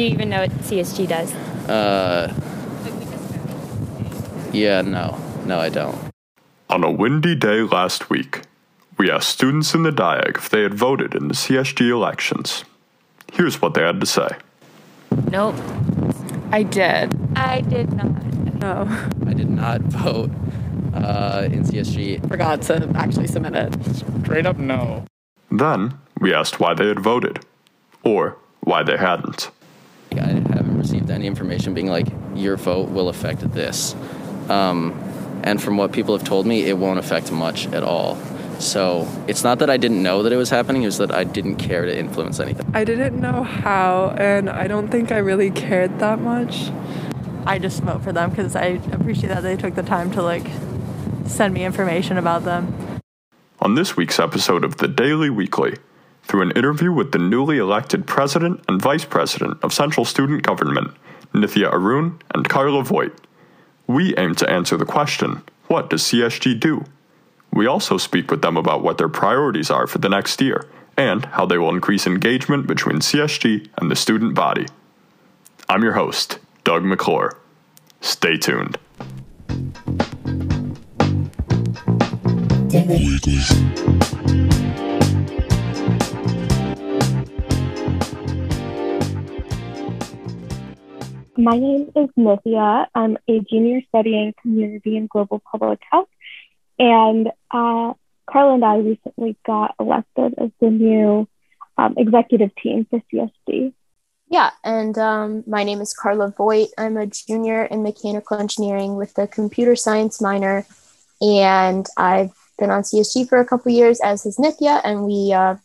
Do you even know what CSG does? Uh, yeah, no. No, I don't. On a windy day last week, we asked students in the Diag if they had voted in the CSG elections. Here's what they had to say. Nope. I did. I did not. No. I did not vote uh, in CSG. Forgot to actually submit it. Straight up no. Then, we asked why they had voted, or why they hadn't. I haven't received any information being like, your vote will affect this. Um, and from what people have told me, it won't affect much at all. So it's not that I didn't know that it was happening, it was that I didn't care to influence anything. I didn't know how, and I don't think I really cared that much. I just vote for them because I appreciate that they took the time to like send me information about them. On this week's episode of the Daily Weekly, through an interview with the newly elected president and vice president of Central Student Government, Nithya Arun and Carla Voigt, we aim to answer the question what does CSG do? We also speak with them about what their priorities are for the next year and how they will increase engagement between CSG and the student body. I'm your host, Doug McClure. Stay tuned. My name is Nithya. I'm a junior studying community and global public health. And uh, Carla and I recently got elected as the new um, executive team for CSG. Yeah, and um, my name is Carla Voigt. I'm a junior in mechanical engineering with a computer science minor, and I've been on CSG for a couple years, as has Nithya, and we uh,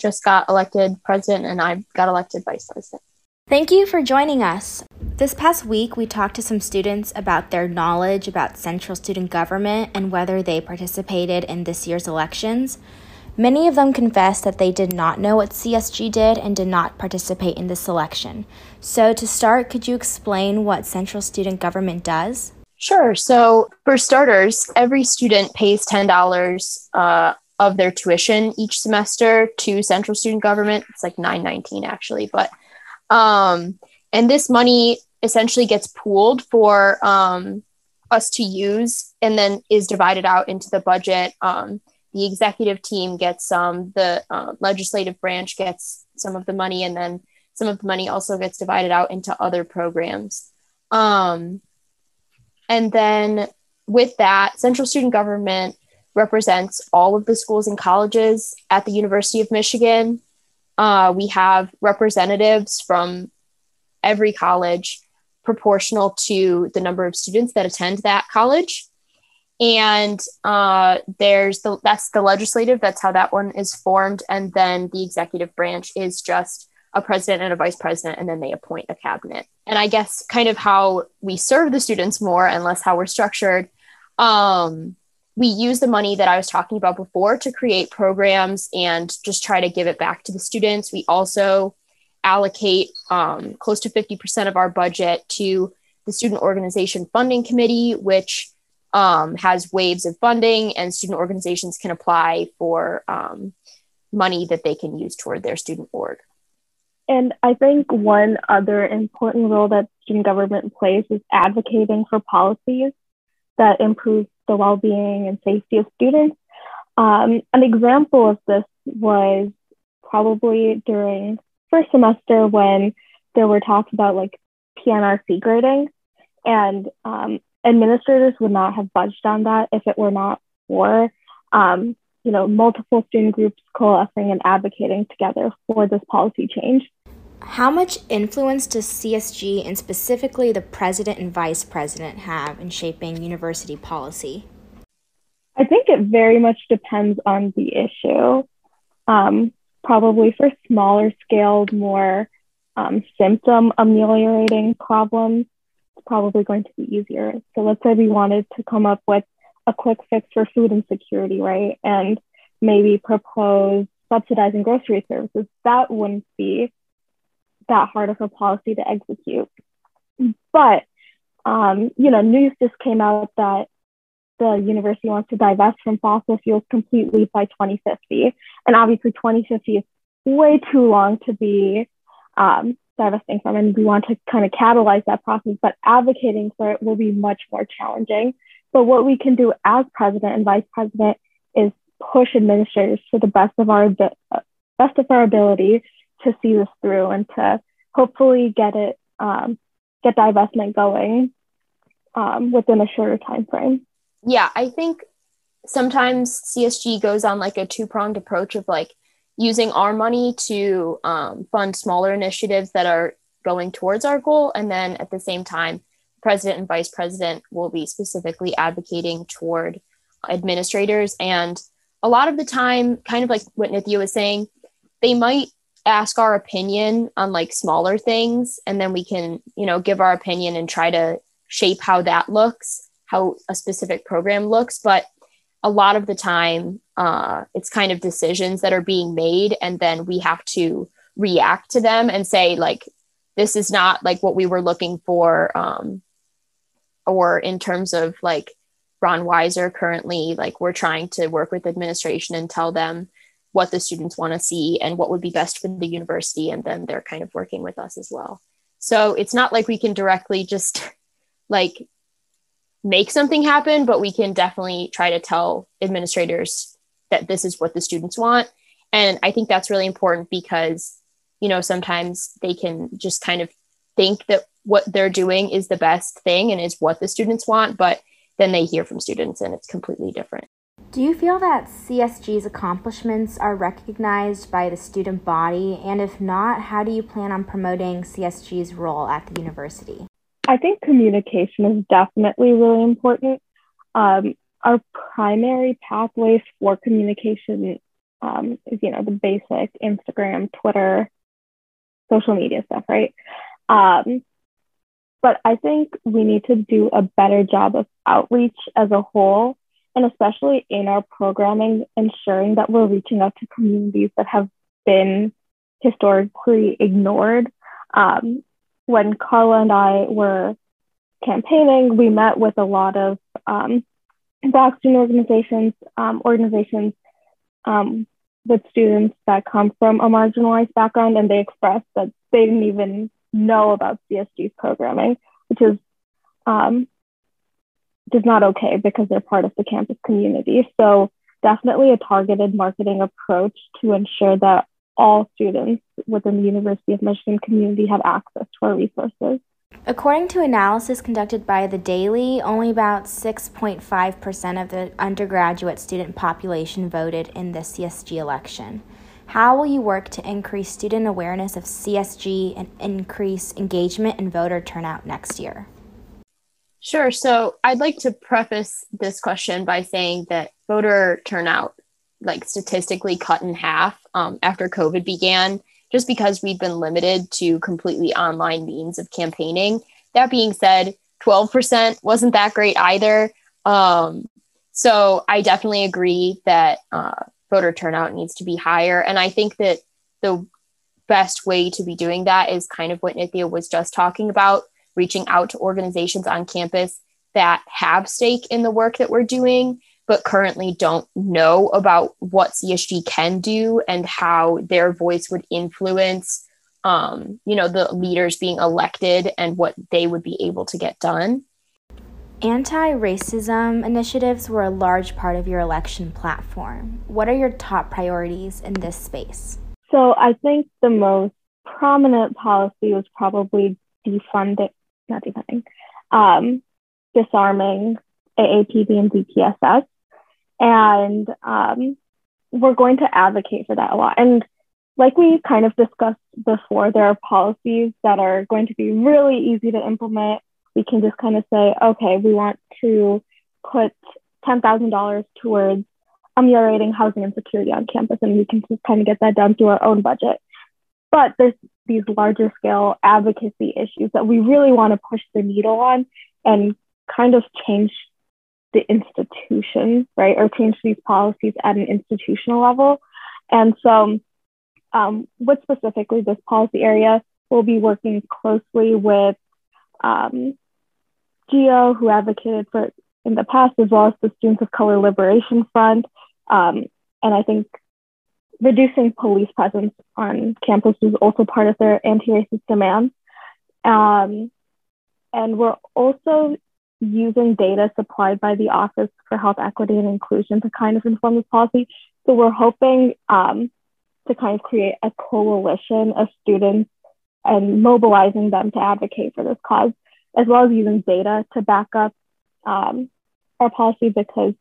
just got elected president, and I got elected vice president. Thank you for joining us. This past week, we talked to some students about their knowledge about Central Student Government and whether they participated in this year's elections. Many of them confessed that they did not know what CSG did and did not participate in this election. So, to start, could you explain what Central Student Government does? Sure. So, for starters, every student pays $10 uh, of their tuition each semester to Central Student Government. It's like 919 actually, but um, and this money essentially gets pooled for um, us to use and then is divided out into the budget. Um, the executive team gets some, the uh, legislative branch gets some of the money, and then some of the money also gets divided out into other programs. Um, and then with that, Central Student Government represents all of the schools and colleges at the University of Michigan. Uh, we have representatives from every college proportional to the number of students that attend that college. And uh, there's the that's the legislative that's how that one is formed. And then the executive branch is just a president and a vice president and then they appoint a cabinet. And i guess kind of how we serve the students more and less how we're structured um, we use the money that I was talking about before to create programs and just try to give it back to the students. We also allocate um, close to 50% of our budget to the Student Organization Funding Committee, which um, has waves of funding, and student organizations can apply for um, money that they can use toward their student org. And I think one other important role that student government plays is advocating for policies that improve the well-being and safety of students. Um, an example of this was probably during first semester when there were talks about like PNRC grading, and um, administrators would not have budged on that if it were not for um, you know multiple student groups coalescing and advocating together for this policy change. How much influence does CSG and specifically the president and vice president have in shaping university policy? I think it very much depends on the issue. Um, probably for smaller scaled, more um, symptom ameliorating problems, it's probably going to be easier. So let's say we wanted to come up with a quick fix for food insecurity, right? And maybe propose subsidizing grocery services. That wouldn't be that hard of a policy to execute. But, um, you know, news just came out that the university wants to divest from fossil fuels completely by 2050. And obviously, 2050 is way too long to be um, divesting from, and we want to kind of catalyze that process, but advocating for it will be much more challenging. But what we can do as president and vice president is push administrators to the best of our best of our ability to see this through and to hopefully get it um, get divestment going um, within a shorter time frame. Yeah, I think sometimes CSG goes on like a two pronged approach of like using our money to um, fund smaller initiatives that are going towards our goal, and then at the same time, president and vice president will be specifically advocating toward administrators. And a lot of the time kind of like what nithya was saying they might ask our opinion on like smaller things and then we can you know give our opinion and try to shape how that looks how a specific program looks but a lot of the time uh, it's kind of decisions that are being made and then we have to react to them and say like this is not like what we were looking for um, or in terms of like ron weiser currently like we're trying to work with administration and tell them what the students want to see and what would be best for the university and then they're kind of working with us as well. So it's not like we can directly just like make something happen but we can definitely try to tell administrators that this is what the students want and i think that's really important because you know sometimes they can just kind of think that what they're doing is the best thing and is what the students want but then they hear from students and it's completely different do you feel that CSG's accomplishments are recognized by the student body? And if not, how do you plan on promoting CSG's role at the university? I think communication is definitely really important. Um, our primary pathways for communication um, is, you know, the basic Instagram, Twitter, social media stuff, right? Um, but I think we need to do a better job of outreach as a whole and especially in our programming, ensuring that we're reaching out to communities that have been historically ignored. Um, when Carla and I were campaigning, we met with a lot of um, Black student organizations, um, organizations um, with students that come from a marginalized background, and they expressed that they didn't even know about CSG's programming, which is um, is not okay because they're part of the campus community. So definitely a targeted marketing approach to ensure that all students within the University of Michigan community have access to our resources. According to analysis conducted by The Daily, only about 6.5% of the undergraduate student population voted in the CSG election. How will you work to increase student awareness of CSG and increase engagement and voter turnout next year? Sure. So I'd like to preface this question by saying that voter turnout, like statistically cut in half um, after COVID began, just because we've been limited to completely online means of campaigning. That being said, 12% wasn't that great either. Um, so I definitely agree that uh, voter turnout needs to be higher. And I think that the best way to be doing that is kind of what Nithya was just talking about reaching out to organizations on campus that have stake in the work that we're doing, but currently don't know about what CSG can do and how their voice would influence, um, you know, the leaders being elected and what they would be able to get done. Anti racism initiatives were a large part of your election platform. What are your top priorities in this space? So, I think the most prominent policy was probably defunding, not defunding, um, disarming AAPD and DPSS. And um, we're going to advocate for that a lot. And like we kind of discussed before, there are policies that are going to be really easy to implement. We can just kind of say, okay, we want to put $10,000 towards ameliorating housing insecurity on campus, and we can just kind of get that done through our own budget. But there's these larger scale advocacy issues that we really want to push the needle on and kind of change the institution, right? Or change these policies at an institutional level. And so, um, with specifically this policy area, we'll be working closely with um, GEO, who advocated for in the past, as well as the Students of Color Liberation Front. Um, and I think reducing police presence on campus is also part of their anti-racist demands. Um, and we're also using data supplied by the Office for Health Equity and Inclusion to kind of inform this policy. So we're hoping um, to kind of create a coalition of students and mobilizing them to advocate for this cause, as well as using data to back up um, our policy because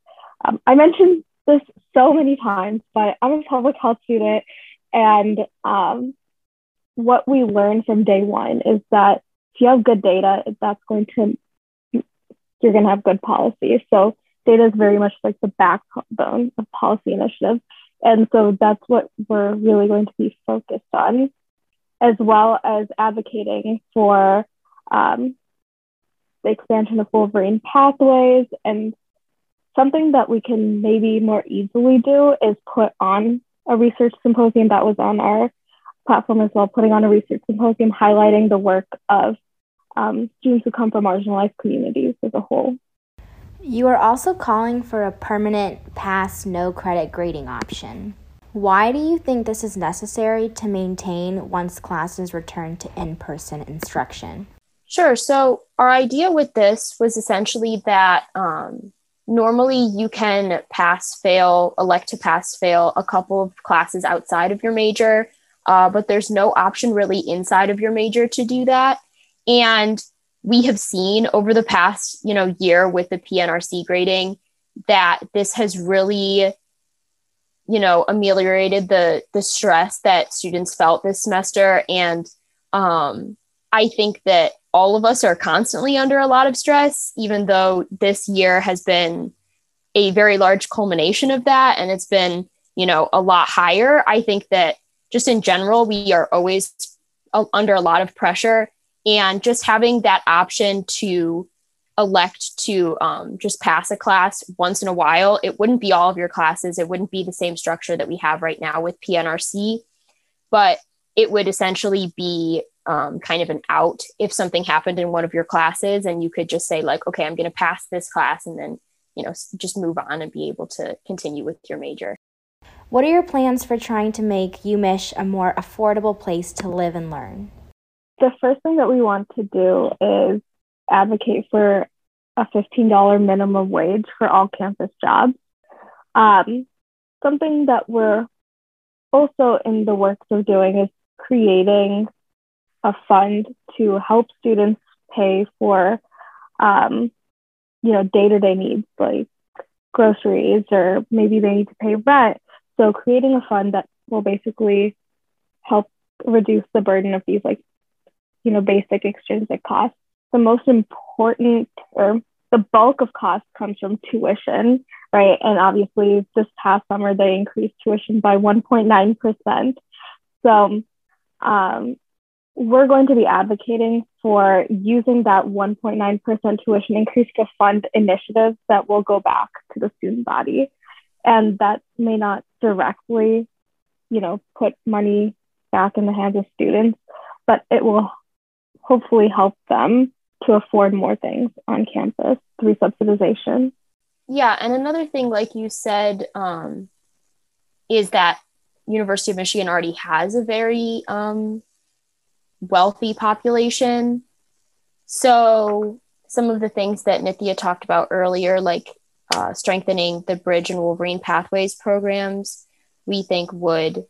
um, I mentioned this so many times, but I'm a public health student, and um, what we learned from day one is that if you have good data, that's going to you're going to have good policy. So data is very much like the backbone of policy initiatives, and so that's what we're really going to be focused on, as well as advocating for um, the expansion of Wolverine pathways and something that we can maybe more easily do is put on a research symposium that was on our platform as well, putting on a research symposium highlighting the work of um, students who come from marginalized communities as a whole. You are also calling for a permanent pass no credit grading option. Why do you think this is necessary to maintain once classes return to in person instruction? Sure. So, our idea with this was essentially that um, normally you can pass fail elect to pass fail a couple of classes outside of your major uh, but there's no option really inside of your major to do that and we have seen over the past you know year with the pnrc grading that this has really you know ameliorated the the stress that students felt this semester and um, i think that all of us are constantly under a lot of stress, even though this year has been a very large culmination of that and it's been, you know, a lot higher. I think that just in general, we are always under a lot of pressure. And just having that option to elect to um, just pass a class once in a while, it wouldn't be all of your classes. It wouldn't be the same structure that we have right now with PNRC, but it would essentially be um, kind of an out if something happened in one of your classes and you could just say like okay i'm going to pass this class and then you know just move on and be able to continue with your major. What are your plans for trying to make umich a more affordable place to live and learn the first thing that we want to do is advocate for a $15 minimum wage for all campus jobs um, something that we're also in the works of doing is creating a fund to help students pay for, um, you know, day-to-day needs like groceries or maybe they need to pay rent. So creating a fund that will basically help reduce the burden of these like, you know, basic extrinsic costs. The most important or the bulk of costs comes from tuition, right? And obviously this past summer they increased tuition by 1.9%. So um, we're going to be advocating for using that 1.9% tuition increase to fund initiatives that will go back to the student body. And that may not directly, you know, put money back in the hands of students, but it will hopefully help them to afford more things on campus through subsidization. Yeah, and another thing, like you said, um, is that University of Michigan already has a very um, wealthy population. So, some of the things that Nithya talked about earlier, like uh, strengthening the Bridge and Wolverine Pathways programs, we think would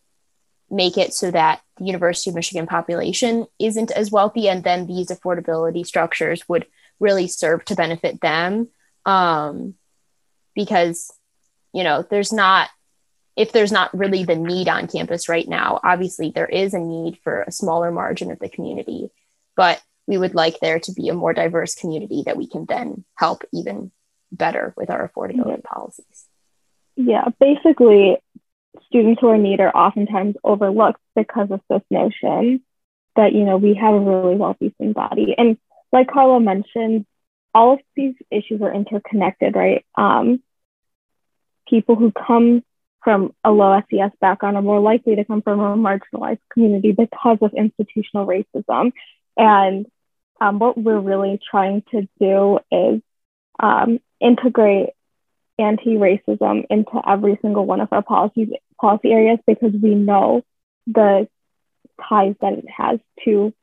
make it so that the University of Michigan population isn't as wealthy, and then these affordability structures would really serve to benefit them. Um, because, you know, there's not if there's not really the need on campus right now, obviously there is a need for a smaller margin of the community, but we would like there to be a more diverse community that we can then help even better with our affordability policies. Yeah, basically, students who are in need are oftentimes overlooked because of this notion that, you know, we have a really wealthy student body. And like Carla mentioned, all of these issues are interconnected, right? Um, people who come from a low SES background are more likely to come from a marginalized community because of institutional racism. And um, what we're really trying to do is um, integrate anti-racism into every single one of our policies policy areas because we know the ties that it has to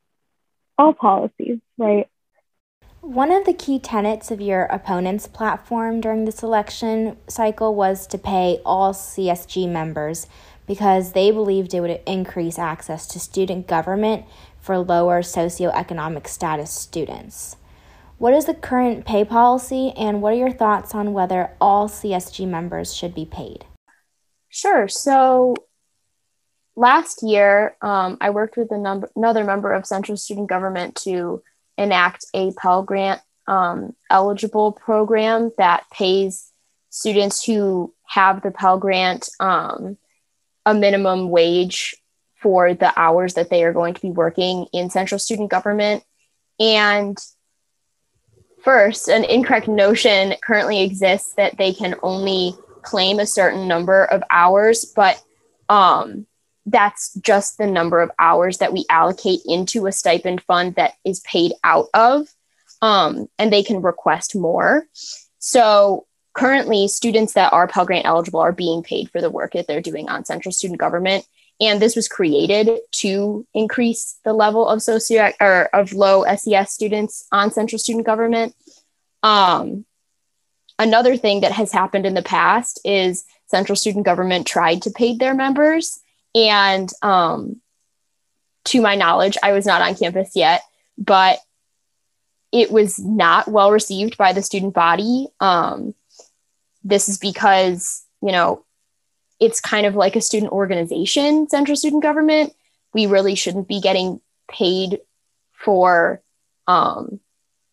all policies, right? One of the key tenets of your opponent's platform during this election cycle was to pay all CSG members because they believed it would increase access to student government for lower socioeconomic status students. What is the current pay policy, and what are your thoughts on whether all CSG members should be paid? Sure. So last year, um, I worked with another member of Central Student Government to enact a Pell Grant um, eligible program that pays students who have the Pell Grant um, a minimum wage for the hours that they are going to be working in Central Student Government. And first, an incorrect notion currently exists that they can only claim a certain number of hours, but um, that's just the number of hours that we allocate into a stipend fund that is paid out of. Um, and they can request more. So currently, students that are Pell Grant eligible are being paid for the work that they're doing on Central Student Government. And this was created to increase the level of socio or of low SES students on Central Student Government. Um, another thing that has happened in the past is Central Student Government tried to pay their members and um, to my knowledge, I was not on campus yet, but it was not well received by the student body. Um, this is because, you know, it's kind of like a student organization, central student government. We really shouldn't be getting paid for, um,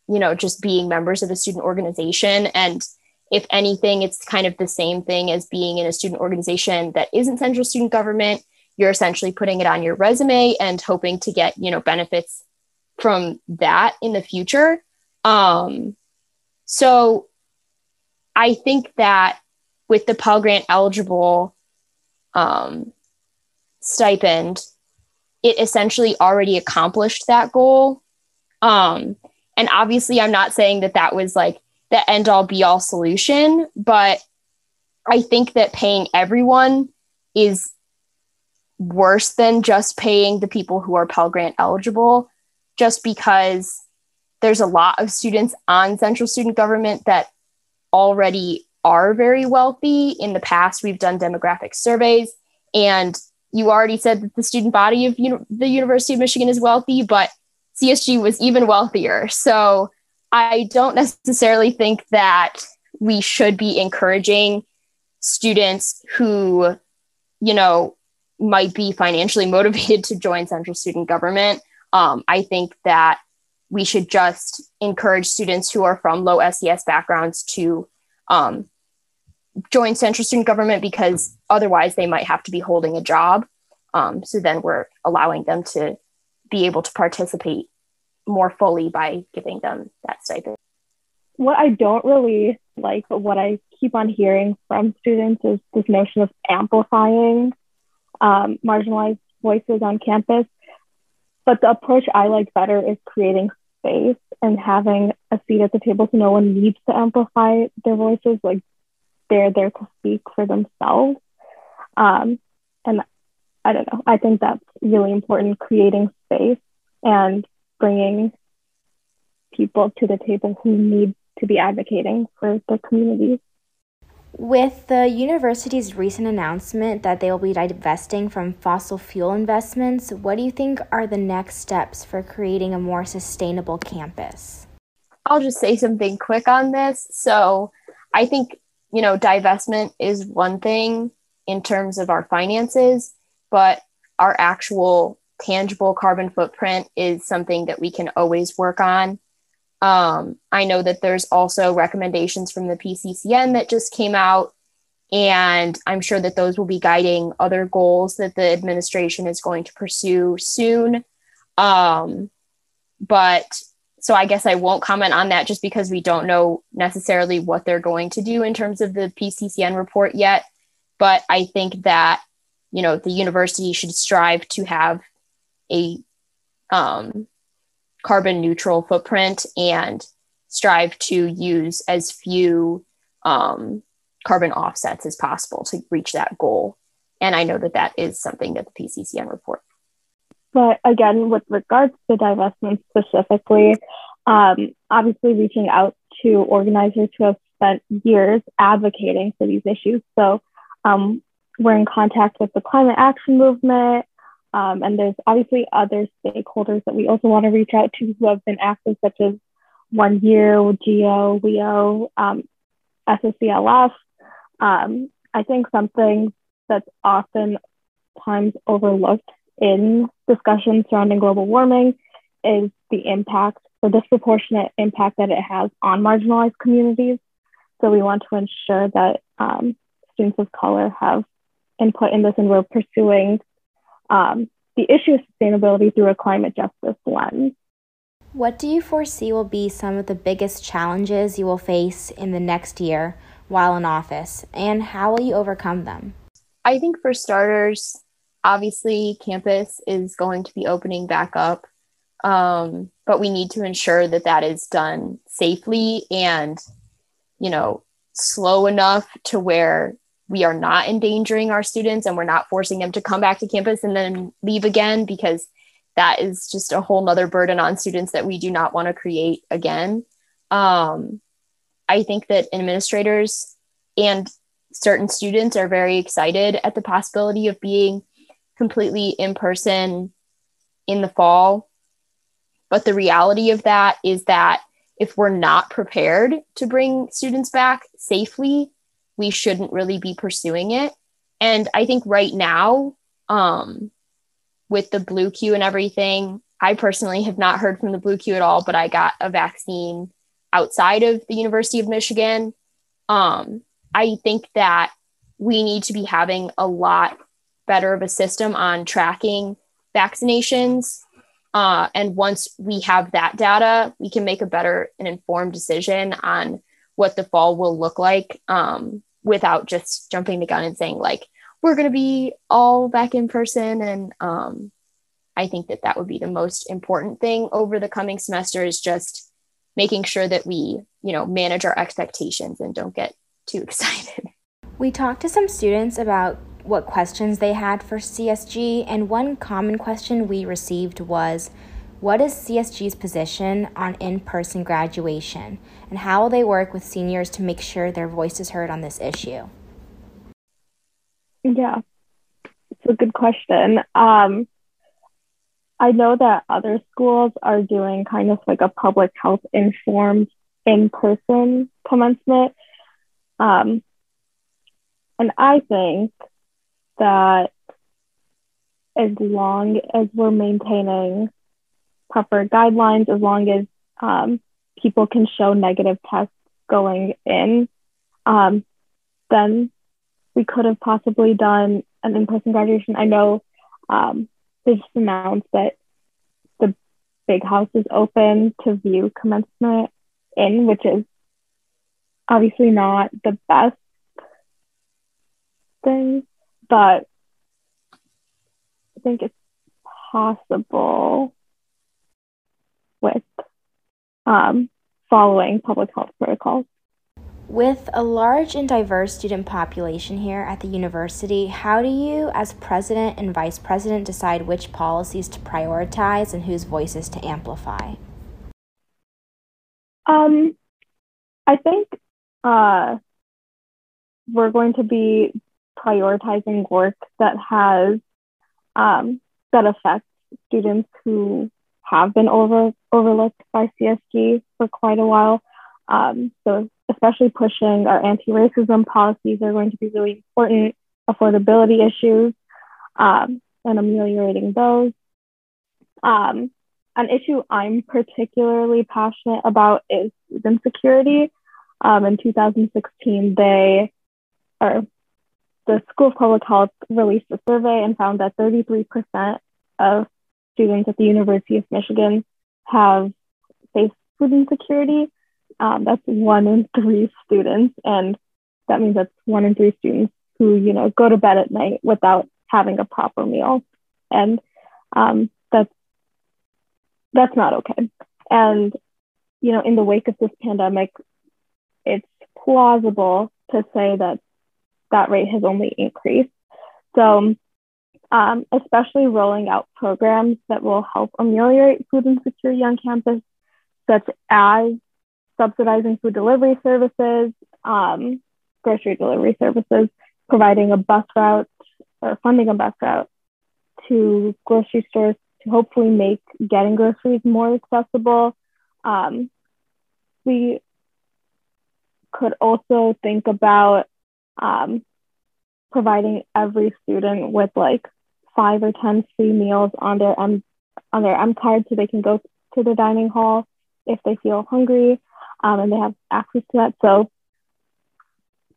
you know, just being members of a student organization. And if anything, it's kind of the same thing as being in a student organization that isn't central student government. You're essentially putting it on your resume and hoping to get, you know, benefits from that in the future. Um, so I think that with the Pell Grant eligible um, stipend, it essentially already accomplished that goal. Um, and obviously, I'm not saying that that was like the end all be all solution, but I think that paying everyone is worse than just paying the people who are Pell Grant eligible, just because there's a lot of students on central student government that already are very wealthy. In the past, we've done demographic surveys, and you already said that the student body of the University of Michigan is wealthy, but CSG was even wealthier. So I don't necessarily think that we should be encouraging students who, you know, might be financially motivated to join central student government. Um, I think that we should just encourage students who are from low SES backgrounds to um, join central student government because otherwise they might have to be holding a job. Um, so then we're allowing them to be able to participate more fully by giving them that stipend. What I don't really like, but what I keep on hearing from students is this notion of amplifying um, marginalized voices on campus. But the approach I like better is creating space and having a seat at the table so no one needs to amplify their voices. Like they're there to speak for themselves. Um, and I don't know, I think that's really important creating space and bringing people to the table who need to be advocating for their communities. With the university's recent announcement that they will be divesting from fossil fuel investments, what do you think are the next steps for creating a more sustainable campus? I'll just say something quick on this. So, I think, you know, divestment is one thing in terms of our finances, but our actual tangible carbon footprint is something that we can always work on. Um, I know that there's also recommendations from the PCCN that just came out, and I'm sure that those will be guiding other goals that the administration is going to pursue soon. Um, but so I guess I won't comment on that just because we don't know necessarily what they're going to do in terms of the PCCN report yet. But I think that you know the university should strive to have a um, carbon neutral footprint and strive to use as few um, carbon offsets as possible to reach that goal. And I know that that is something that the PCCN report. But again, with regards to divestment specifically, um, obviously reaching out to organizers who have spent years advocating for these issues. So um, we're in contact with the climate action movement, um, and there's obviously other stakeholders that we also want to reach out to who have been active, such as One Year, GEO, WEO, um, SSCLF. Um, I think something that's often times overlooked in discussions surrounding global warming is the impact, the disproportionate impact that it has on marginalized communities. So we want to ensure that um, students of color have input in this and we're pursuing um, the issue of sustainability through a climate justice lens. What do you foresee will be some of the biggest challenges you will face in the next year while in office, and how will you overcome them? I think for starters, obviously campus is going to be opening back up, um, but we need to ensure that that is done safely and, you know, slow enough to where we are not endangering our students and we're not forcing them to come back to campus and then leave again because that is just a whole nother burden on students that we do not want to create again. Um, i think that administrators and certain students are very excited at the possibility of being completely in person in the fall but the reality of that is that if we're not prepared to bring students back safely we shouldn't really be pursuing it. And I think right now, um, with the blue queue and everything, I personally have not heard from the blue queue at all, but I got a vaccine outside of the University of Michigan. Um, I think that we need to be having a lot better of a system on tracking vaccinations. Uh, and once we have that data, we can make a better and informed decision on what the fall will look like. Um, without just jumping the gun and saying like we're going to be all back in person and um, i think that that would be the most important thing over the coming semester is just making sure that we you know manage our expectations and don't get too excited we talked to some students about what questions they had for csg and one common question we received was what is CSG's position on in person graduation, and how will they work with seniors to make sure their voice is heard on this issue? Yeah, it's a good question. Um, I know that other schools are doing kind of like a public health informed in person commencement. Um, and I think that as long as we're maintaining proper guidelines as long as um, people can show negative tests going in, um, then we could have possibly done an in-person graduation. I know um, they just announced that the big house is open to view commencement in, which is obviously not the best thing, but I think it's possible with um, following public health protocols. With a large and diverse student population here at the university, how do you, as president and vice president, decide which policies to prioritize and whose voices to amplify? Um, I think uh, we're going to be prioritizing work that has um, that affects students who have been over overlooked by CSG for quite a while. Um, so especially pushing our anti-racism policies are going to be really important. Affordability issues um, and ameliorating those. Um, an issue I'm particularly passionate about is food insecurity. Um, in 2016, they, or the School of Public Health released a survey and found that 33% of students at the University of Michigan have faced food insecurity. Um, that's one in three students, and that means that's one in three students who, you know, go to bed at night without having a proper meal, and um, that's that's not okay. And you know, in the wake of this pandemic, it's plausible to say that that rate has only increased. So, um, especially rolling out programs that will help ameliorate food insecurity on campus, such as subsidizing food delivery services, um, grocery delivery services, providing a bus route or funding a bus route to grocery stores to hopefully make getting groceries more accessible. Um, we could also think about um, providing every student with like five or ten free meals on their M on their M card so they can go to the dining hall if they feel hungry um, and they have access to that. So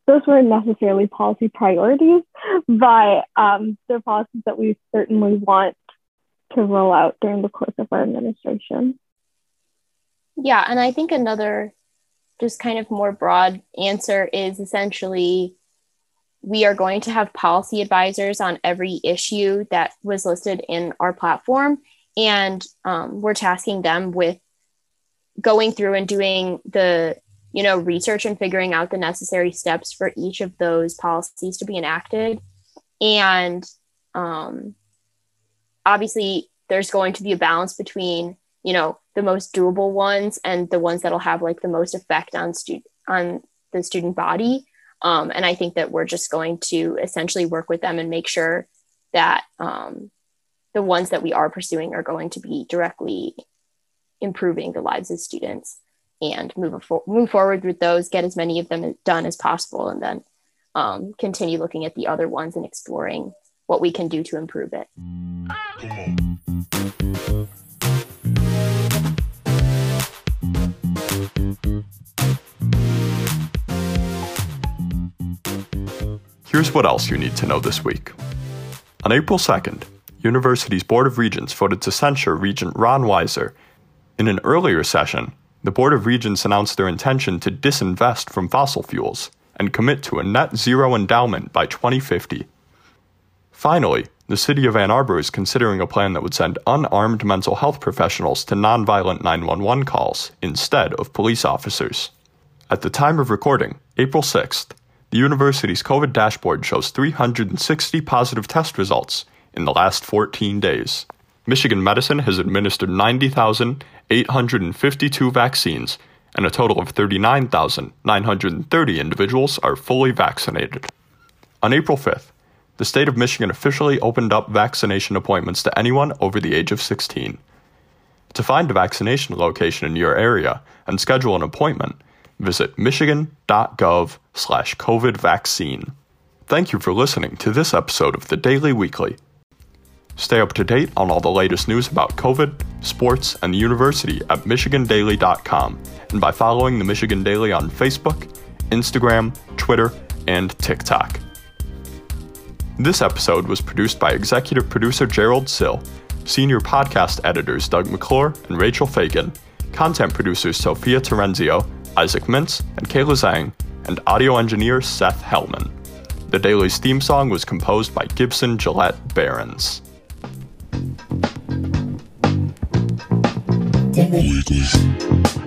those weren't necessarily policy priorities, but um, they're policies that we certainly want to roll out during the course of our administration. Yeah, and I think another just kind of more broad answer is essentially we are going to have policy advisors on every issue that was listed in our platform. And um, we're tasking them with going through and doing the you know research and figuring out the necessary steps for each of those policies to be enacted. And um, obviously there's going to be a balance between you know the most doable ones and the ones that'll have like the most effect on student on the student body um, and i think that we're just going to essentially work with them and make sure that um, the ones that we are pursuing are going to be directly improving the lives of students and move, move forward with those get as many of them done as possible and then um, continue looking at the other ones and exploring what we can do to improve it Here's what else you need to know this week. On April 2nd, University's Board of Regents voted to censure Regent Ron Weiser. In an earlier session, the Board of Regents announced their intention to disinvest from fossil fuels and commit to a net zero endowment by 2050. Finally, the city of Ann Arbor is considering a plan that would send unarmed mental health professionals to nonviolent 911 calls instead of police officers. At the time of recording, April 6th, the university's COVID dashboard shows 360 positive test results in the last 14 days. Michigan Medicine has administered 90,852 vaccines, and a total of 39,930 individuals are fully vaccinated. On April 5th, the state of Michigan officially opened up vaccination appointments to anyone over the age of 16. To find a vaccination location in your area and schedule an appointment, visit michigan.gov slash COVID vaccine. Thank you for listening to this episode of the Daily Weekly. Stay up to date on all the latest news about COVID, sports, and the university at MichiganDaily.com and by following the Michigan Daily on Facebook, Instagram, Twitter, and TikTok. This episode was produced by executive producer Gerald Sill, senior podcast editors Doug McClure and Rachel Fagan, content producers Sophia Terenzio, Isaac Mintz, and Kayla Zhang, and audio engineer Seth Hellman. The Daily's theme song was composed by Gibson Gillette Barons. Weekly.